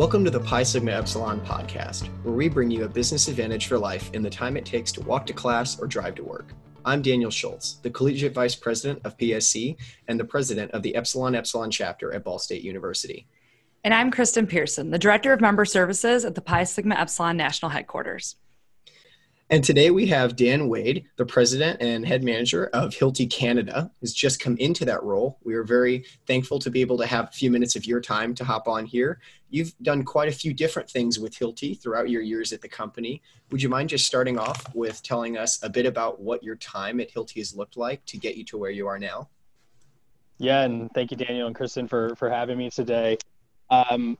Welcome to the Pi Sigma Epsilon podcast, where we bring you a business advantage for life in the time it takes to walk to class or drive to work. I'm Daniel Schultz, the Collegiate Vice President of PSE and the President of the Epsilon Epsilon chapter at Ball State University. And I'm Kristen Pearson, the Director of Member Services at the Pi Sigma Epsilon National Headquarters. And today we have Dan Wade, the president and head manager of Hilti Canada, who's just come into that role. We are very thankful to be able to have a few minutes of your time to hop on here. You've done quite a few different things with Hilti throughout your years at the company. Would you mind just starting off with telling us a bit about what your time at Hilti has looked like to get you to where you are now? Yeah, and thank you, Daniel and Kristen, for for having me today. Um,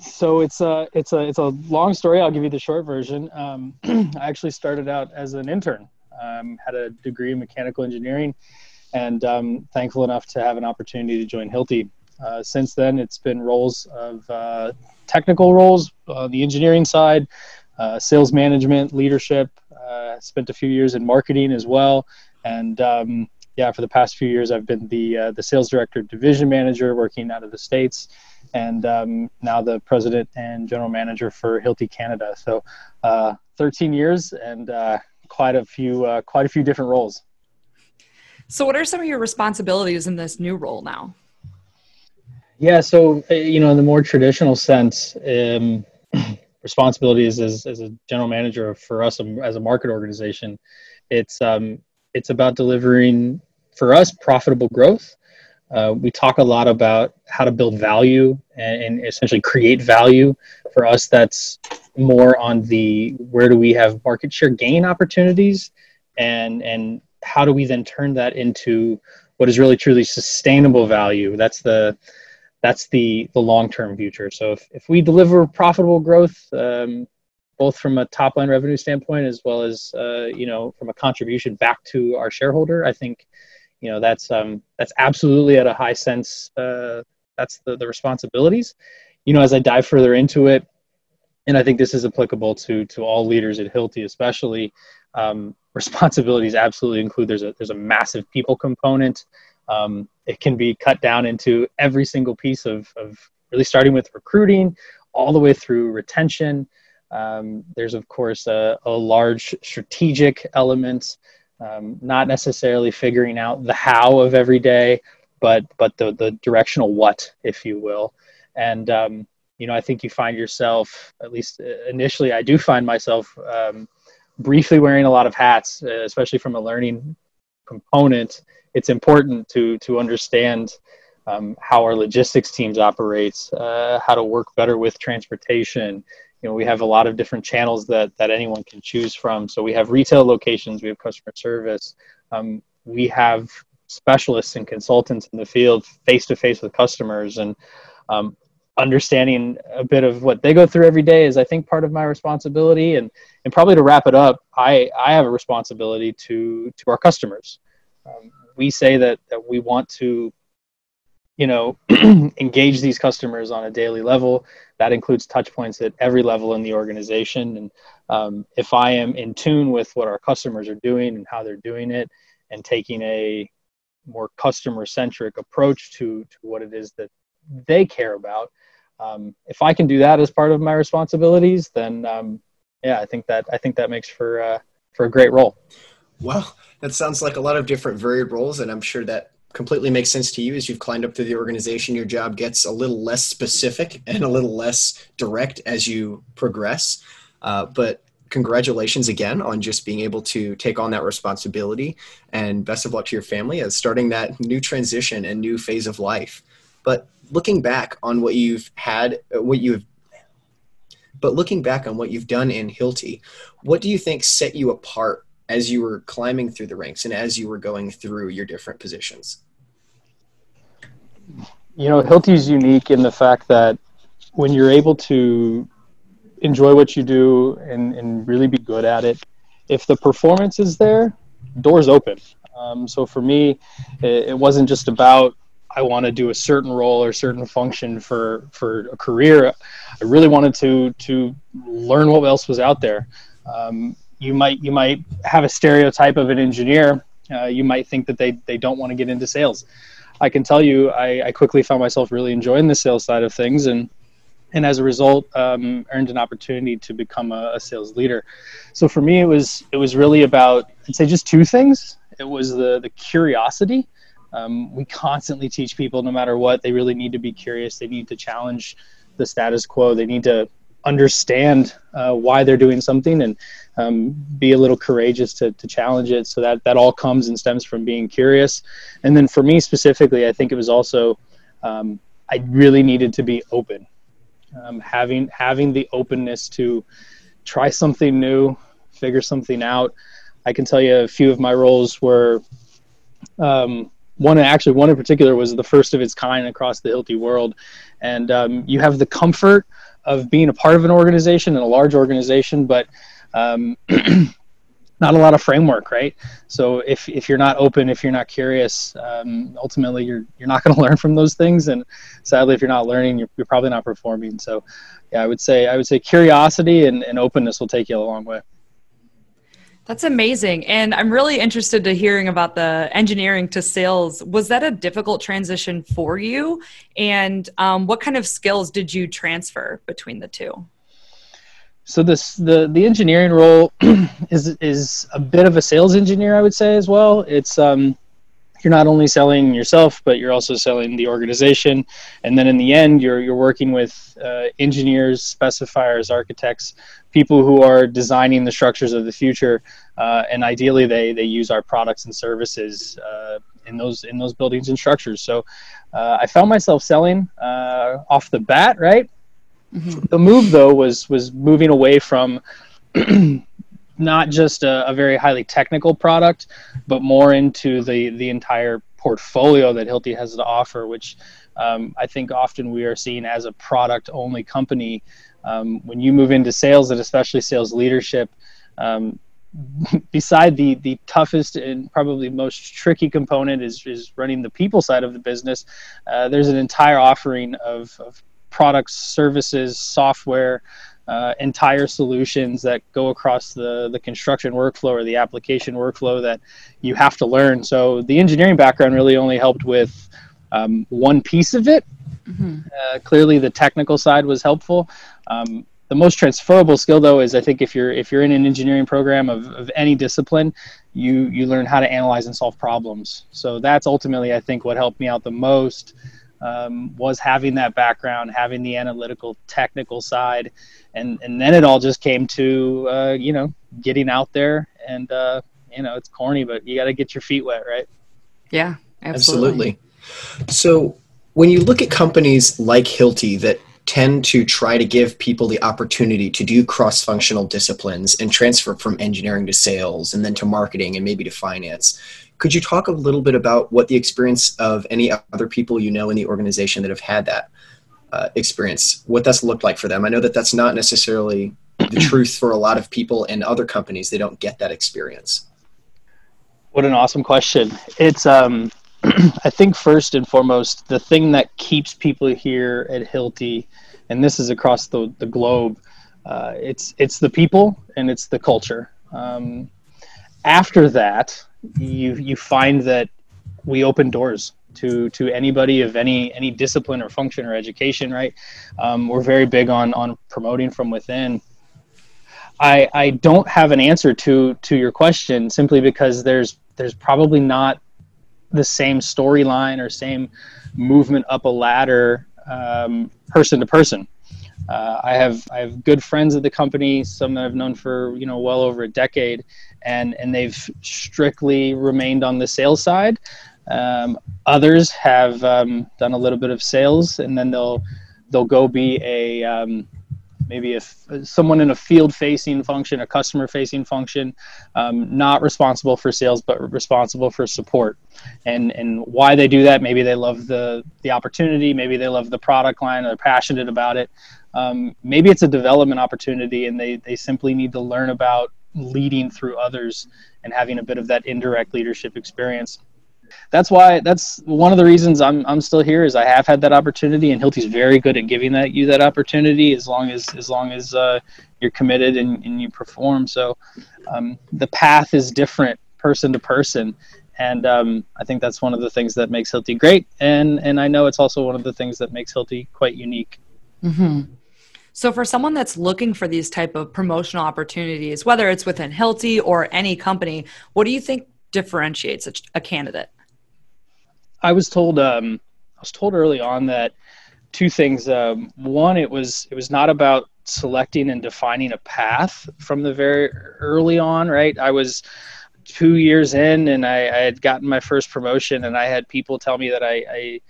so it's a it's a it's a long story. I'll give you the short version. Um, I actually started out as an intern. Um, had a degree in mechanical engineering, and um, thankful enough to have an opportunity to join Hilti. Uh, since then, it's been roles of uh, technical roles on the engineering side, uh, sales management, leadership. Uh, spent a few years in marketing as well, and um, yeah, for the past few years, I've been the uh, the sales director, division manager, working out of the states and um, now the president and general manager for Hilti Canada. So, uh, 13 years and uh, quite a few uh, quite a few different roles. So, what are some of your responsibilities in this new role now? Yeah, so uh, you know, in the more traditional sense, um, responsibilities as, as a general manager for us um, as a market organization, it's um, it's about delivering for us profitable growth uh, we talk a lot about how to build value and, and, essentially create value. For us, that's more on the where do we have market share gain opportunities, and and how do we then turn that into what is really truly sustainable value. That's the that's the the long term future. So if, if we deliver profitable growth, um, both from a top line revenue standpoint as well as uh, you know from a contribution back to our shareholder, I think you know that's um, that's absolutely at a high sense uh, that's the, the responsibilities. You know as i dive further into it and i think this is applicable to to all leaders at hilti especially um, responsibilities absolutely include there's a there's a massive people component. Um, it can be cut down into every single piece of, of really starting with recruiting all the way through retention um, there's of course a, a large strategic element um, not necessarily figuring out the how of every day, but but the the directional what, if you will. And um, you know, I think you find yourself, at least uh, initially, I do find myself um, briefly wearing a lot of hats, uh, especially from a learning component. It's important to to understand um, how our logistics teams operates, uh, how to work better with transportation, you know we have a lot of different channels that that anyone can choose from. So we have retail locations we have customer service. Um, we have specialists and consultants in the field face to face with customers. And um, understanding a bit of what they go through every day is i think part of my responsibility. And and probably to wrap it up i i have a responsibility to to our customers. Um, we say that that we want to you know engage these customers on a daily level. That includes touch points at every level in the organization. And um, if i am in tune with what our customers are doing and how they're doing it and taking a more customer centric approach to to what it is that they care about um, if i can do that as part of my responsibilities then um, yeah i think that i think that makes for uh, for a great role. Well that sounds like a lot of different varied roles and i'm sure that completely makes sense to you as you've climbed up through the organization. Your job gets a little less specific and a little less direct as you progress. Uh, but congratulations again on just being able to take on that responsibility and best of luck to your family as starting that new transition and new phase of life. But looking back on what you've had, uh, what you've but looking back on what you've done in Hilti, what do you think set you apart as you were climbing through the ranks and as you were going through your different positions? You know, Hilti is unique in the fact that when you're able to enjoy what you do and, and really be good at it, if the performance is there, doors open. Um, so for me, it, it wasn't just about I want to do a certain role or certain function for for a career. I really wanted to to learn what else was out there. Um, you might you might have a stereotype of an engineer. Uh, you might think that they they don't want to get into sales. I can tell you, I, I quickly found myself really enjoying the sales side of things, and and as a result, um, earned an opportunity to become a, a, sales leader. So for me, it was it was really about I'd say just two things. It was the the curiosity. Um, we constantly teach people, no matter what, they really need to be curious. They need to challenge the status quo. They need to understand uh, why they're doing something and um, be a little courageous to, to challenge it. So that that all comes and stems from being curious. And then for me specifically, I think it was also um, I really needed to be open, um, having having the openness to try something new, figure something out. I can tell you a few of my roles were. Um, one actually one in particular was the first of its kind across the Hilti world, and um, you have the comfort of being a part of an organization and a large organization, but um, not a lot of framework, right? So if, if you're not open, if you're not curious, um, ultimately you're you're not going to learn from those things, and sadly, if you're not learning, you're, you're probably not performing. So, yeah, I would say I would say curiosity and, and openness will take you a long way. That's amazing. And I'm really interested to hearing about the engineering to sales. Was that a difficult transition for you? And um, what kind of skills did you transfer between the two? So this the the engineering role is is a bit of a sales engineer, I would say as well. It's um, you're not only selling yourself, but you're also selling the organization. And then in the end, you're you're working with uh, engineers, specifiers, architects, people who are designing the structures of the future. Uh, and ideally, they they use our products and services uh, in those in those buildings and structures. So uh, I found myself selling uh, off the bat, right? Mm-hmm. The move though was was moving away from not just a, a, very highly technical product, but more into the the entire portfolio that Hilti has to offer, which um, I think often we are seen as a product only company. Um, when you move into sales and especially sales leadership, um, beside the the toughest and probably most tricky component is is running the people side of the business. Uh, there's an entire offering of, of products, services, software, uh, entire solutions that go across the, the construction workflow or the application workflow that you have to learn. So the engineering background really only helped with um, one piece of it. Mm-hmm. Uh, clearly, the technical side was helpful. Um, the most transferable skill, though, is I think if you're if you're in an engineering program of, of any discipline, you you learn how to analyze and solve problems. So that's ultimately, I think, what helped me out the most um, was having that background, having the analytical, technical side, and and then it all just came to uh, you know getting out there and uh, you know it's corny, but you got to get your feet wet, right? Yeah, absolutely. absolutely. So when you look at companies like Hilti that tend to try to give people the opportunity to do cross-functional disciplines and transfer from engineering to sales and then to marketing and maybe to finance could you talk a little bit about what the experience of any other people you know in the organization that have had that uh, experience, what that's looked like for them? I know that that's not necessarily the truth for a lot of people in other companies. They don't get that experience. What an awesome question. It's, um, I think, first and foremost, the thing that keeps people here at Hilti, and this is across the, the globe, uh, it's, it's the people and it's the culture. Um, after that, you you find that we open doors to to anybody of any any discipline or function or education right? Um, we're very big on on promoting from within. I i don't have an answer to to your question simply because there's there's probably not the same storyline or same movement up a ladder um, person to person uh, I have I have good friends at the company, some that I've known for you know well over a decade, and and they've strictly remained on the sales side. Um, others have um, done a little bit of sales, and then they'll they'll go be a um, maybe if someone in a field facing function, a customer facing function, um, not responsible for sales but responsible for support. And and why they do that? Maybe they love the the opportunity. Maybe they love the product line. They're passionate about it. Um, maybe it's a development opportunity, and they they simply need to learn about leading through others and having a bit of that indirect leadership experience. That's why that's one of the reasons I'm I'm still here is I have had that opportunity and Hilti's very good at giving that you that opportunity as long as as long as uh, you're committed and, and you perform. So um, the path is different person to person and um, I think that's one of the things that makes Hilti great, and and I know it's also one of the things that makes Hilti quite unique. Mm-hmm. So for someone that's looking for these type of promotional opportunities, whether it's within Hilti or any company, what do you think differentiates a, a candidate? I was told um, I was told early on that two things. Um, one, it was it was not about selecting and defining a path from the very early on. Right, I was two years in, and I, I had gotten my first promotion, and I had people tell me that I, I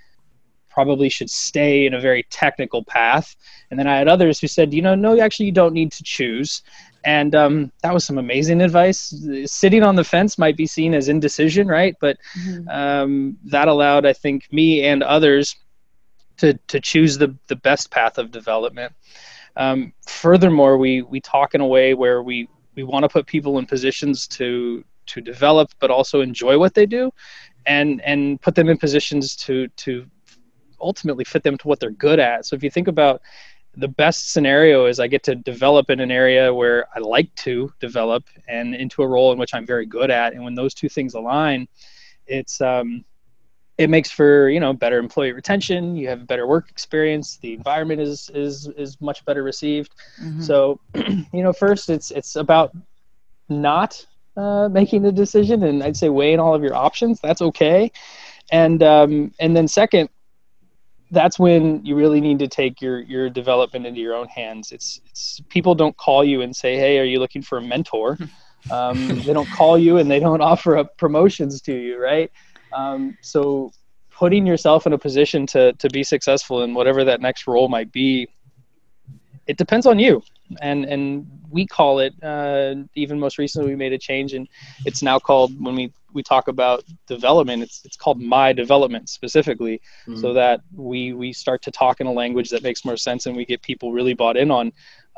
probably should stay in a very technical path. And then I had others who said, you know, no, actually, you don't need to choose. And um, that was some amazing advice. Sitting on the fence might be seen as indecision, right? But mm-hmm. um, that allowed, I think, me and others to, to choose the, the best path of development. Um, furthermore, we, we talk in a way where we, we want to put people in positions to, to develop, but also enjoy what they do and, and put them in positions to, to ultimately fit them to what they're good at. So if you think about the best scenario is I get to develop in an area where I like to develop and into a role in which I'm very good at. And when those two things align, it's um, it makes for you know better employee retention. You have a better work experience. The environment is is is much better received. Mm-hmm. So you know, first it's it's about not uh, making the decision, and I'd say weighing all of your options. That's okay. And um, and then second, that's when you really need to take your your development into your own hands. It's it's people don't call you and say, "Hey, are you looking for a mentor?" Um, they don't call you and they don't offer up promotions to you, right? Um, so putting yourself in a position to to be successful in whatever that next role might be, it depends on you. And and we call it uh, even most recently we made a change and it's now called when we we talk about development it's it's called my development specifically. Mm-hmm. so that we we start to talk in a language that makes more sense and we get people really bought in on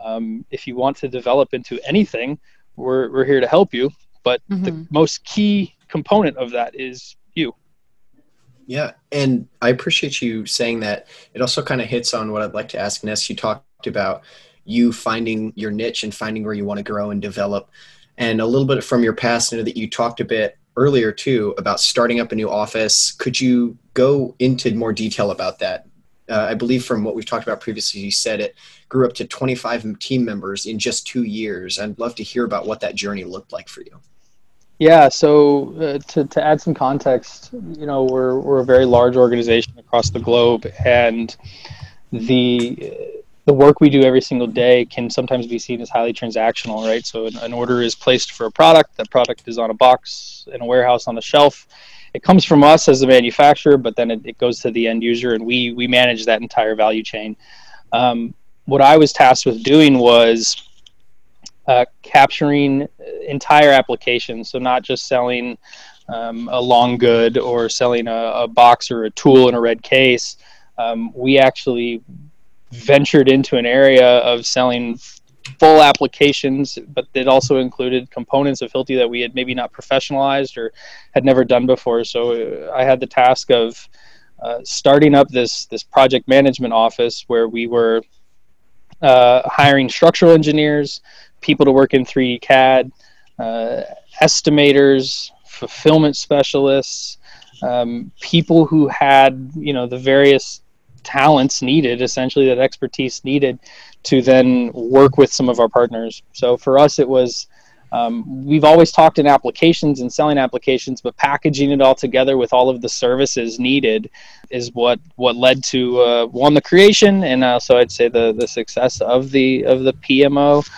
um, if you want to develop into anything we're we're here to help you. But mm-hmm. the most key component of that is you. Yeah and i appreciate you saying that. It also kind of hits on what i'd like to ask ness. You talked about you finding your niche and finding where you want to grow and develop. And a little bit from your past, I know that you talked a bit earlier too about starting up a new office. Could you go into more detail about that? Uh, I believe from what we've talked about previously, you said it grew up to 25 team members in just two years. I'd love to hear about what that journey looked like for you. Yeah, so uh, to, to add some context, you know, we're, we're a very large organization across the globe, and the the work we do every single day can sometimes be seen as highly transactional, right? So an, an, order is placed for a product, that product is on a box in a warehouse on a shelf. It comes from us as a manufacturer, but then it, it goes to the end user, and we we manage that entire value chain. Um, what I was tasked with doing was uh, capturing entire applications, so not just selling um, a long good or selling a, a, box or a tool in a red case. Um, we actually ventured into an area of selling full applications, but it also included components of Hilti that we had maybe not professionalized or had never done before. So uh, I had the task of uh, starting up this this project management office where we were uh, hiring structural engineers, people to work in 3D CAD, uh, estimators, fulfillment specialists, um, people who had you know the various talents needed, essentially that expertise needed to then work with some of our partners. So for us, it was um, we've always talked in applications and selling applications, but packaging it all together with all of the services needed is what what led to uh, one the creation and also I'd say the the success of the of the PMO.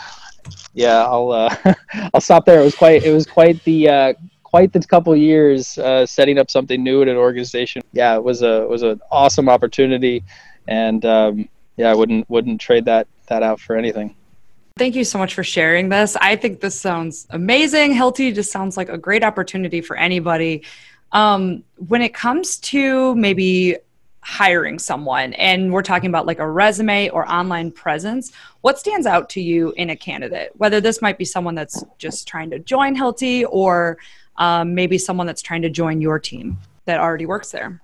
Yeah, I'll uh, I'll stop there. It was quite it was quite the uh, quite the couple years uh, setting up something new at an organization. Yeah, it was a was an awesome opportunity, and um, yeah, I wouldn't wouldn't trade that that out for anything. Thank you so much for sharing this. I think this sounds amazing. Hilti just sounds like a great opportunity for anybody. Um, when it comes to maybe hiring someone and we're talking about like a resume or online presence what stands out to you in a candidate whether this might be someone that's just trying to join hilti or um, maybe someone that's trying to join your team that already works there?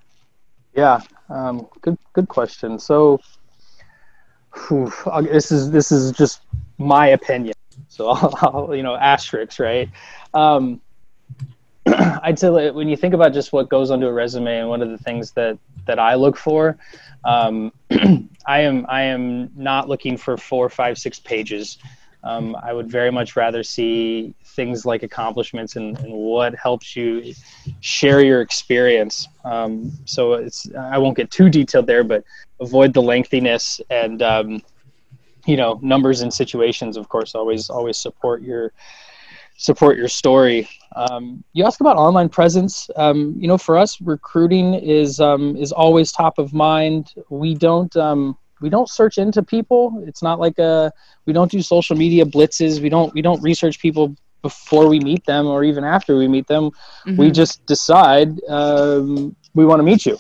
Yeah, um, good good question. So whew, this is this is just my opinion. So I'll, I'll you know asterisks right. Um, I'd say when you think about just what goes onto a resume and one of the things that that I look for. Um, I am I am not looking for four, five, six pages. Um, I would very much rather see things like accomplishments and, and what helps you share your experience. Um, so it's I won't get too detailed there, but avoid the lengthiness and um, you know numbers and situations. Of course, always always support your support your story. Um, you ask about online presence. Um, you know, for us, recruiting is um, is always top of mind. We don't we don't search into people. It's not like a we don't do social media blitzes. We don't we don't research people before we meet them or even after we meet them. Mm-hmm. We just decide um, we want to meet you,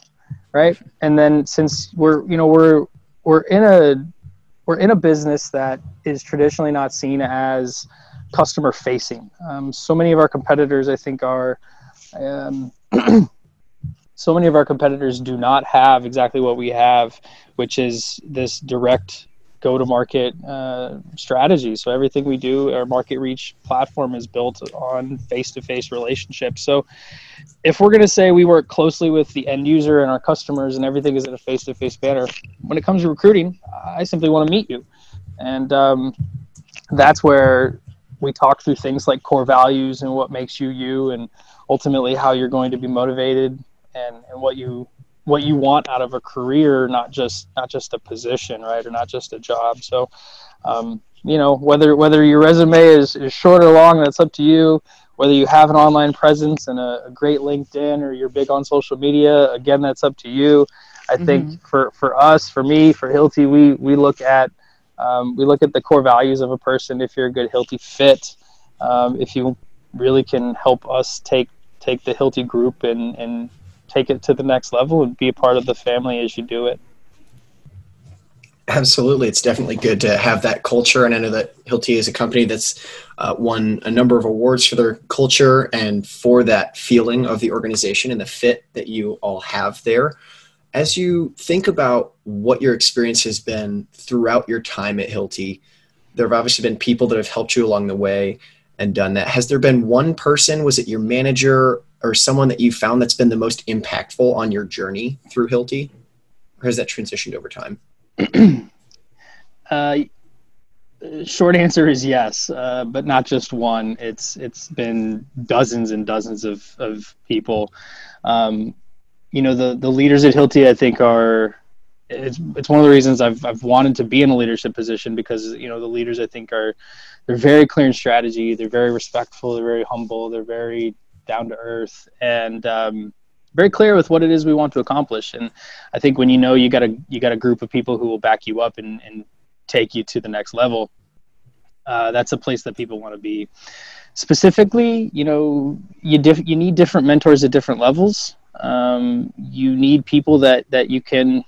right? And then since we're you know we're we're in a we're in a business that is traditionally not seen as customer facing. Um, so many of our competitors, I think, are. Um, so many of our competitors do not have exactly what we have, which is this direct go to market uh, strategy. So everything we do, our market reach platform is built on face to face relationships. So if we're going to say we work closely with the end user and our customers and everything is in a face to face manner, when it comes to recruiting, I simply want to meet you. And um, that's where we talk through things like core values and what makes you you and ultimately how you're going to be motivated and, and what you what you want out of a career not just not just a position right or not just a job so um, you know whether whether your resume is, is short or long that's up to you whether you have an online presence and a, a great linkedin or you're big on social media again that's up to you i mm-hmm. think for for us for me for hilti we we look at um, we look at the core values of a person. If you're a good Hilti fit, um, if you really can help us take take the Hilti group and and take it to the next level and be a part of the family as you do it. Absolutely, it's definitely good to have that culture, and I know that Hilti is a company that's uh, won a number of awards for their culture and for that feeling of the organization and the fit that you all have there as you think about what your experience has been throughout your time at Hilti, there have obviously been people that have helped you along the way and done that. Has there been one person, was it your manager or someone that you found that's been the most impactful on your journey through Hilti? Or has that transitioned over time? uh, short answer is yes, uh, but not just one. It's it's been dozens and dozens of, of people. Um, you know the the leaders at Hilti I think are it's it's one of the reasons I've I've wanted to be in a leadership position because you know the leaders I think are they're very clear in strategy they're very respectful they're very humble they're very down to earth and um, very clear with what it is we want to accomplish. And I think when you know you got a you got a group of people who will back you up and, and take you to the next level uh, that's a place that people want to be. Specifically you know you diff- you need different mentors at different levels. Um, you need people that that you can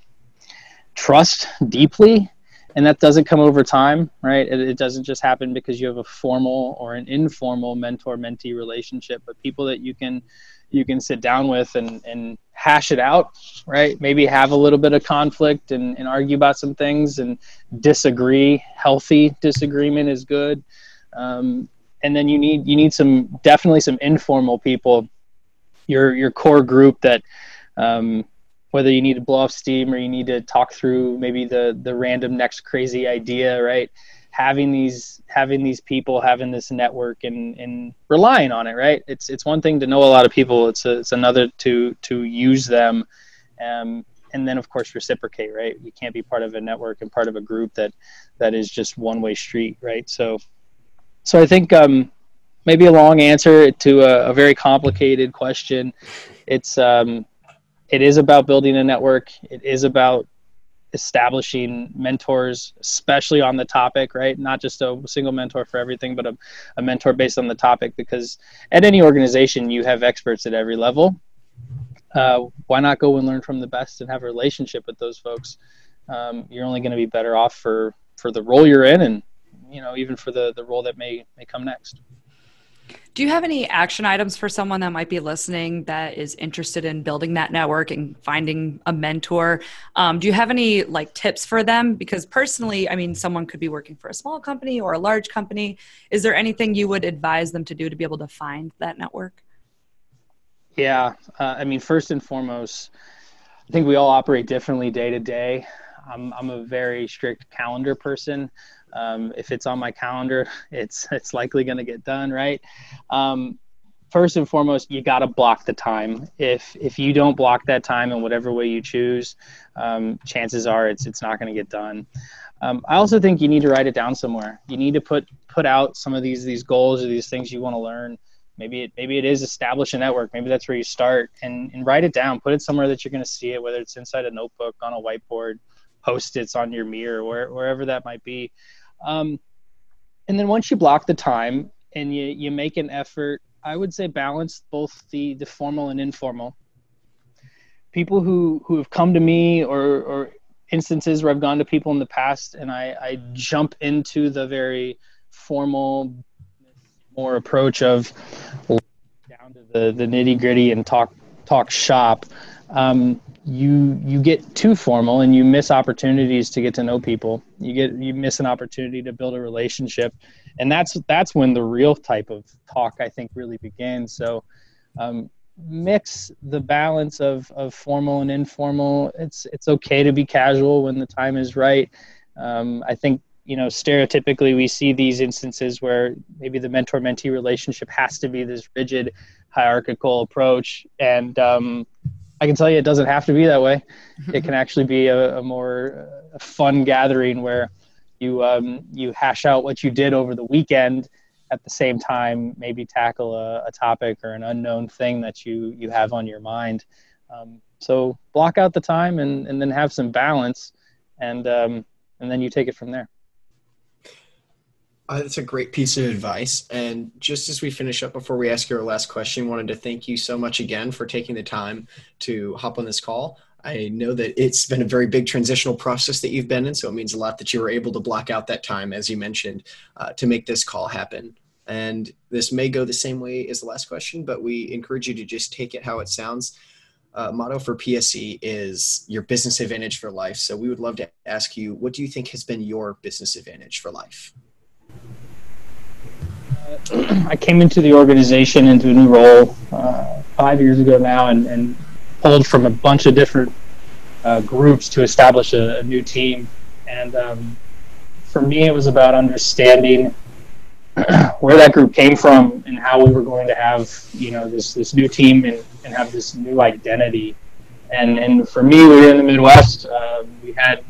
trust deeply, and that doesn't come over time, right? It, it doesn't just happen because you have a formal or an informal mentor-mentee relationship, but people that you can you can sit down with and, and hash it out, right? Maybe have a little bit of conflict and, and argue about some things and disagree. Healthy disagreement is good. Um, and then you need you need some definitely some informal people your your core group that um, whether you need to blow off steam or you need to talk through maybe the the random next crazy idea right? Having these having these people having this network and and relying on it right? It's it's one thing to know a lot of people. It's a, it's another to to use them um, and then of course reciprocate right? You can't be part of a network and part of a group that that is just one way street right? So so i think um maybe a long answer to a, a very complicated question. It's um, it is about building a network. It is about establishing mentors, especially on the topic, right? Not just a single mentor for everything, but a, a mentor based on the topic. Because at any organization, you have experts at every level. Uh, why not go and learn from the best and have a relationship with those folks? Um, you're only going to be better off for for the role you're in, and you know even for the the role that may may come next. Do you have any action items for someone that might be listening that is interested in building that network and finding a mentor? Um, do you have any like tips for them? Because personally, I mean, someone could be working for a small company or a large company. Is there anything you would advise them to do to be able to find that network? Yeah, uh, I mean, first and foremost, I think we all operate differently day to day. I'm, I'm a very strict calendar person. Um, if it's on my calendar, it's it's likely going to get done, right? Um, first and foremost, you got to block the time. If if you don't block that time in whatever way you choose, um, chances are it's it's not going to get done. Um, I also think you need to write it down somewhere. You need to put put out some of these these goals or these things you want to learn. Maybe it maybe it is establish a network. Maybe that's where you start and, and write it down. Put it somewhere that you're going to see it, whether it's inside a notebook, on a whiteboard, post-its on your mirror, where, wherever that might be. Um, and then once you block the time and you you make an effort, I would say balance both the the formal and informal. People who who have come to me or or instances where I've gone to people in the past and I, I jump into the very formal, more approach of down to the, the nitty gritty and talk talk shop. Um, you you get too formal and you miss opportunities to get to know people. You get you miss an opportunity to build a relationship, and that's that's when the real type of talk I think really begins. So. Um, mix the balance of, of formal and informal. It's it's okay to be casual when the time is right. Um, I think you know stereotypically we see these instances where maybe the mentor mentee relationship has to be this rigid hierarchical approach, and um, I can tell you it doesn't have to be that way. it can actually be a, a more uh, fun gathering where you um, you hash out what you did over the weekend at the same time maybe tackle a, a, topic or an unknown thing that you you have on your mind um, so block out the time and, and then have some balance and um, and then you take it from there uh, that's a great piece of advice. And just as we finish up, before we ask you our last question, wanted to thank you so much again for taking the time to hop on this call. I know that it's been a very big transitional process that you've been in, so it means a lot that you were able to block out that time, as you mentioned, uh, to make this call happen. And this may go the same way as the last question, but we encourage you to just take it how it sounds. Uh, motto for PSE is your business advantage for life. So we would love to ask you, what do you think has been your business advantage for life? I came into the organization into a new role uh, five years ago now, and, and pulled from a bunch of different uh, groups to establish a, a new team. And um, for me, it was about understanding where that group came from and how we were going to have you know this this new team and, and have this new identity. And and for me, we were in the Midwest. Uh, we had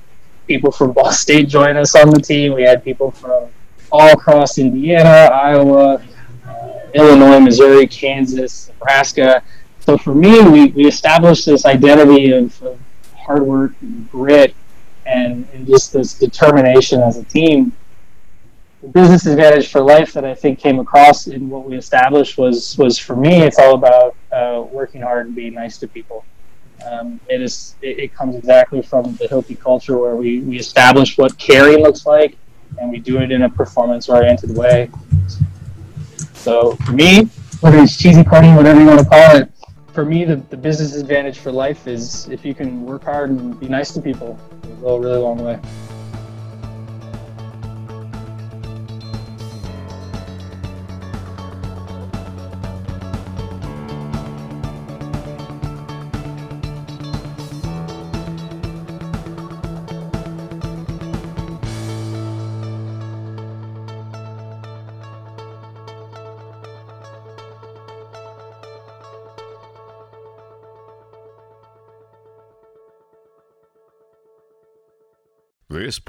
people from Ball State join us on the team. We had people from all across Indiana, Iowa, Illinois, Missouri, Kansas, Nebraska. So for me, we, we established this identity of, of hard work and grit and, and just this determination as a team the business advantage for life that I think came across in what we established was was for me it's all about uh, working hard and being nice to people. Um, it is it, it, comes exactly from the Hilti culture where we, we establish what caring looks like and we do it in a performance oriented way. So for me, whether it's cheesy corny, whatever you want to call it, for me the, the business advantage for life is if you can work hard and be nice to people, it'll go a really long way.